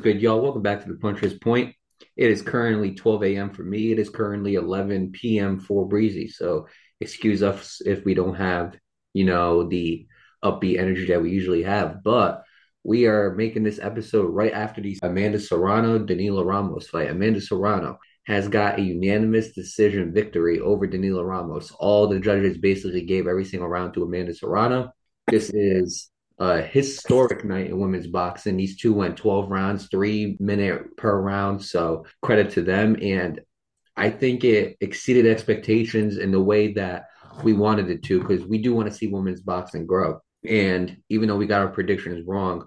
good, y'all? Welcome back to the Puncher's Point. It is currently 12 a.m. for me. It is currently 11 p.m. for Breezy. So excuse us if we don't have, you know, the upbeat energy that we usually have. But we are making this episode right after the Amanda Serrano Danila Ramos fight. Amanda Serrano has got a unanimous decision victory over Danila Ramos. All the judges basically gave every single round to Amanda Serrano. This is a historic night in women's boxing. These two went 12 rounds, three minute per round. So credit to them. And I think it exceeded expectations in the way that we wanted it to, because we do want to see women's boxing grow. And even though we got our predictions wrong,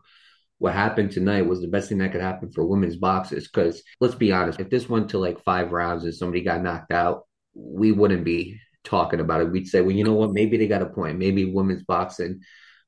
what happened tonight was the best thing that could happen for women's boxers. Because let's be honest, if this went to like five rounds and somebody got knocked out, we wouldn't be talking about it. We'd say, well, you know what? Maybe they got a point. Maybe women's boxing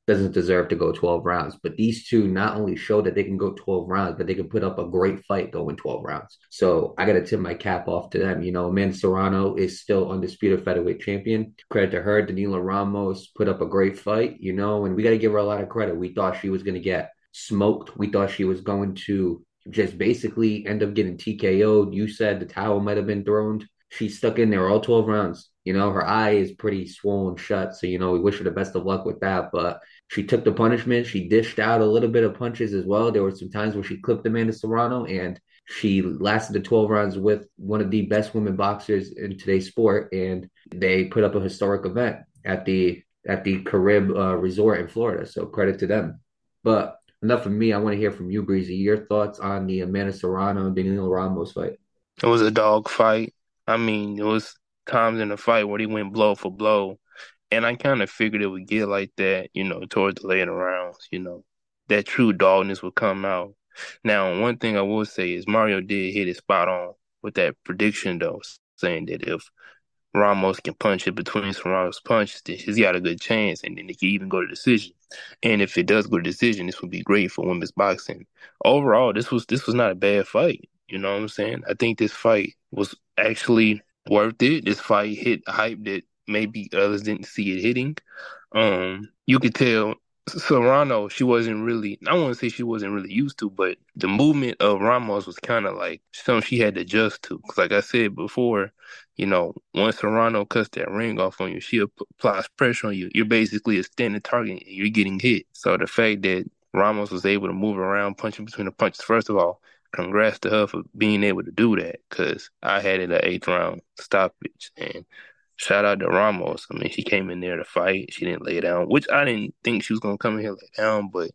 doesn't deserve to go 12 rounds. But these two not only show that they can go 12 rounds, but they can put up a great fight going 12 rounds. So I got to tip my cap off to them. You know, Amanda Serrano is still undisputed featherweight champion. Credit to her. Danila Ramos put up a great fight, you know, and we got to give her a lot of credit. We thought she was going to get smoked. We thought she was going to just basically end up getting TKO'd. You said the towel might have been thrown. She stuck in there all 12 rounds. You know, her eye is pretty swollen shut. So, you know, we wish her the best of luck with that. But she took the punishment. She dished out a little bit of punches as well. There were some times where she clipped Amanda Serrano and she lasted the 12 rounds with one of the best women boxers in today's sport. And they put up a historic event at the at the Caribe uh, Resort in Florida. So credit to them. But enough of me. I want to hear from you, Breezy. Your thoughts on the Amanda Serrano and Danila Ramos fight? It was a dog fight. I mean, it was times in the fight where he went blow for blow and I kind of figured it would get like that, you know, towards the later rounds, you know, that true dogness would come out. Now, one thing I will say is Mario did hit it spot on with that prediction, though, saying that if Ramos can punch it between Serrano's punches, then he's got a good chance, and then it can even go to decision. And if it does go to decision, this would be great for women's boxing. Overall, this was this was not a bad fight. You know what I'm saying? I think this fight was actually worth it. This fight hit hype that maybe others didn't see it hitting. Um, you could tell Serrano, she wasn't really, I want to say she wasn't really used to, but the movement of Ramos was kind of like something she had to adjust to. Because, like I said before, you know, once Serrano cuts that ring off on you, she applies pressure on you. You're basically a standing target and you're getting hit. So, the fact that Ramos was able to move around, punching between the punches, first of all, congrats to her for being able to do that because I had it at eighth round stoppage. And shout out to Ramos. I mean, she came in there to fight. She didn't lay down, which I didn't think she was gonna come in here lay down, but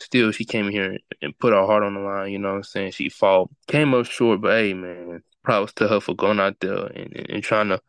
still, she came in here and put her heart on the line. You know what I'm saying? She fought, came up short, but hey, man, props to her for going out there and, and, and trying to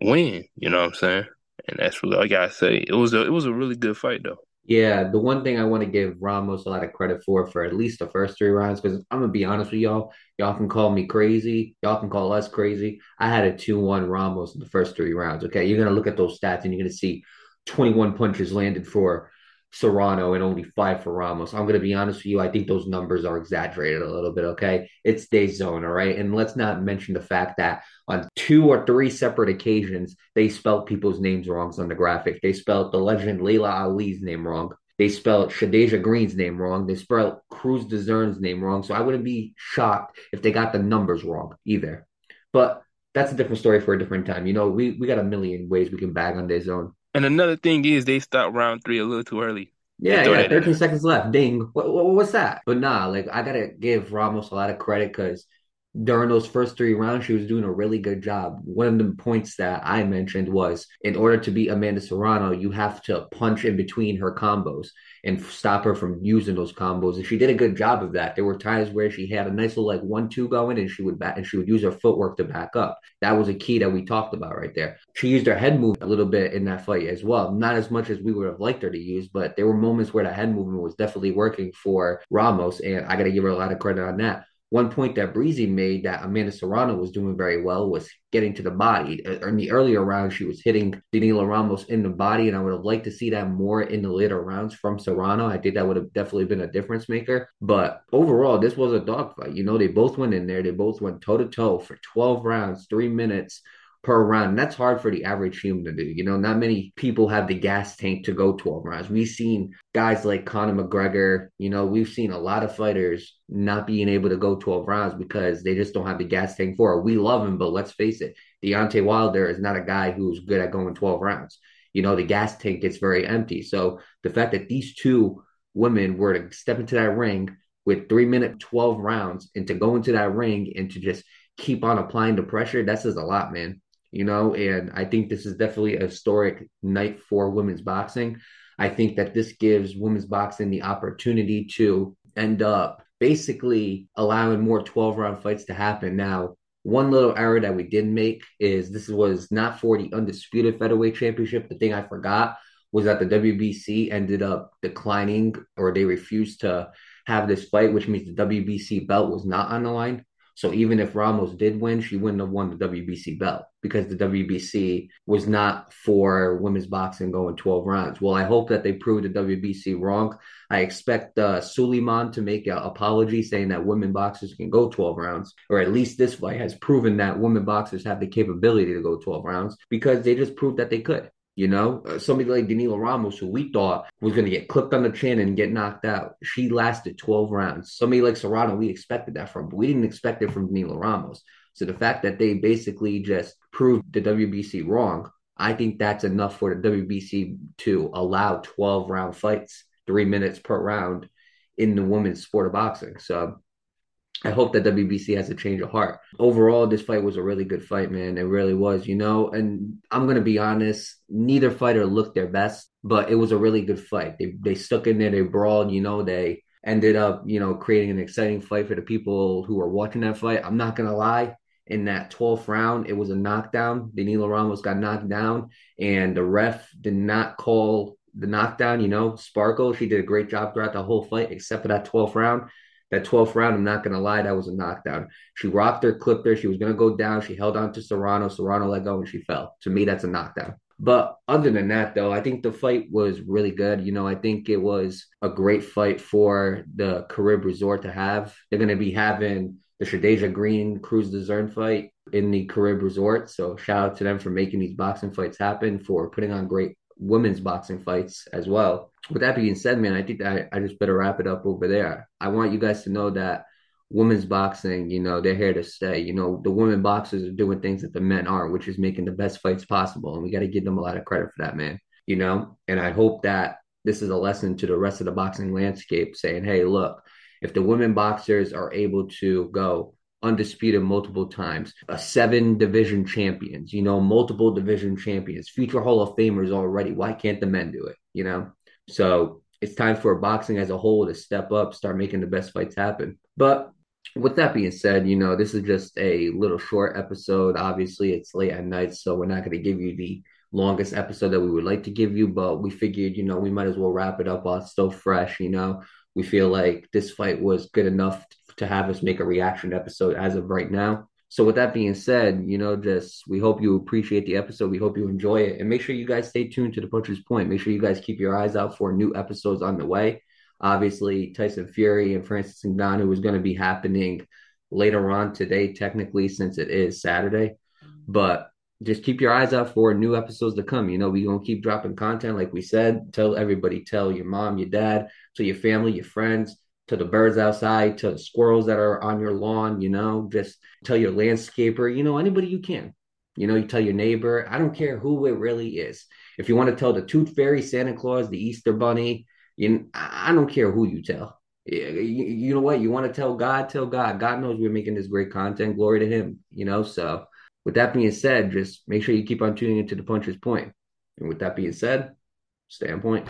win. You know what I'm saying? And that's really I gotta say. It was a it was a really good fight though. Yeah, the one thing I want to give Ramos a lot of credit for for at least the first three rounds, because I'm gonna be honest with y'all, y'all can call me crazy, y'all can call us crazy. I had a two-one Ramos in the first three rounds. Okay, you're gonna look at those stats and you're gonna see 21 punches landed for Serrano and only five for Ramos. I'm going to be honest with you. I think those numbers are exaggerated a little bit. Okay. It's DAZN. All right. And let's not mention the fact that on two or three separate occasions, they spelled people's names wrong on the graphic. They spelled the legend Laila Ali's name wrong. They spelled Shadasia Green's name wrong. They spelled Crews-Dezurn's name wrong. So I wouldn't be shocked if they got the numbers wrong either. But that's a different story for a different time. You know, we, we got a million ways we can bag on DAZN. And another thing is they stopped round three a little too early. Yeah, yeah, 13 seconds left. Ding. What, what, what's that? But nah, like I gotta give Ramos a lot of credit because during those first three rounds, she was doing a really good job. One of the points that I mentioned was in order to beat Amanda Serrano, you have to punch in between her combos and stop her from using those combos. And she did a good job of that. There were times where she had a nice little like one two going, and she would back and she would use her footwork to back up. That was a key that we talked about right there. She used her head movement a little bit in that fight as well. Not as much as we would have liked her to use, but there were moments where the head movement was definitely working for Ramos, and I got to give her a lot of credit on that one point that Breezy made that Amanda Serrano was doing very well was getting to the body. In the earlier rounds, she was hitting Danila Ramos in the body, and I would have liked to see that more in the later rounds from Serrano. I think that would have definitely been a difference maker. But overall, this was a dogfight. You know, they both went in there, they both went toe to toe for 12 rounds, three minutes per round. That's hard for the average human to do. You know, not many people have the gas tank to go 12 rounds. We've seen guys like Conor McGregor, you know, we've seen a lot of fighters not being able to go 12 rounds because they just don't have the gas tank for it. We love him, but let's face it, Deontay Wilder is not a guy who's good at going 12 rounds. You know, the gas tank gets very empty. So the fact that these two women were to step into that ring with three minute 12 rounds and to go into that ring and to just keep on applying the pressure, that says a lot, man you know, and I think this is definitely a historic night for women's boxing. I think that this gives women's boxing the opportunity to end up basically allowing more 12 round fights to happen. Now, one little error that we didn't make is this was not for the undisputed featherweight championship. The thing I forgot was that the WBC ended up declining or they refused to have this fight, which means the WBC belt was not on the line. So even if Ramos did win, she wouldn't have won the WBC belt because the WBC was not for women's boxing going 12 rounds. Well, I hope that they prove the WBC wrong. I expect uh, Sulaiman to make an apology saying that women boxers can go 12 rounds, or at least this fight has proven that women boxers have the capability to go 12 rounds because they just proved that they could. You know, uh, somebody like Danila Ramos, who we thought was going to get clipped on the chin and get knocked out, she lasted 12 rounds. Somebody like Serrano, we expected that from, but we didn't expect it from Danila Ramos. So the fact that they basically just proved the WBC wrong, I think that's enough for the WBC to allow 12 round fights, three minutes per round in the women's sport of boxing. So I hope that WBC has a change of heart. Overall, this fight was a really good fight, man. It really was, you know. And I'm gonna be honest, neither fighter looked their best, but it was a really good fight. They they stuck in there, they brawled, you know. They ended up, you know, creating an exciting fight for the people who were watching that fight. I'm not gonna lie. In that 12th round, it was a knockdown. Danila Ramos got knocked down, and the ref did not call the knockdown. You know, Sparkle, she did a great job throughout the whole fight, except for that 12th round that 12th round, I'm not going to lie, that was a knockdown. She rocked her, clipped her. She was going to go down. She held on to Serrano. Serrano let go and she fell. To me, that's a knockdown. But other than that, though, I think the fight was really good. You know, I think it was a great fight for the Caribe Resort to have. They're going to be having the Shadasia Green Crews-Dezurn fight in the Caribe Resort. So shout out to them for making these boxing fights happen, for putting on great women's boxing fights as well. With that being said, man, I think I, I just better wrap it up over there. I want you guys to know that women's boxing, you know, they're here to stay. You know, the women boxers are doing things that the men aren't, which is making the best fights possible. And we got to give them a lot of credit for that, man. You know, and I hope that this is a lesson to the rest of the boxing landscape saying, hey, look, if the women boxers are able to go undisputed multiple times, a seven division champions, you know, multiple division champions, future Hall of Famers already. Why can't the men do it? You know, so it's time for boxing as a whole to step up, start making the best fights happen. But with that being said, you know, this is just a little short episode. Obviously, it's late at night, so we're not going to give you the longest episode that we would like to give you, but we figured, you know, we might as well wrap it up while it's still fresh, you know. We feel like this fight was good enough to have us make a reaction episode as of right now. So with that being said, you know, just we hope you appreciate the episode. We hope you enjoy it, and make sure you guys stay tuned to the Puncher's Point. Make sure you guys keep your eyes out for new episodes on the way. Obviously, Tyson Fury and Francis Ngannou is going to be happening later on today, technically, since it is Saturday. But just keep your eyes out for new episodes to come. You know, we're gonna keep dropping content, like we said. Tell everybody, tell your mom, your dad, to your family, your friends to the birds outside, to the squirrels that are on your lawn, you know, just tell your landscaper, you know, anybody you can. You know, you tell your neighbor, I don't care who it really is. If you want to tell the Tooth Fairy, Santa Claus, the Easter Bunny, you, I don't care who you tell. You, you know what? You want to tell God, tell God. God knows we're making this great content. Glory to Him, you know. So, with that being said, just make sure you keep on tuning into the Puncher's Point. And with that being said, stay on point.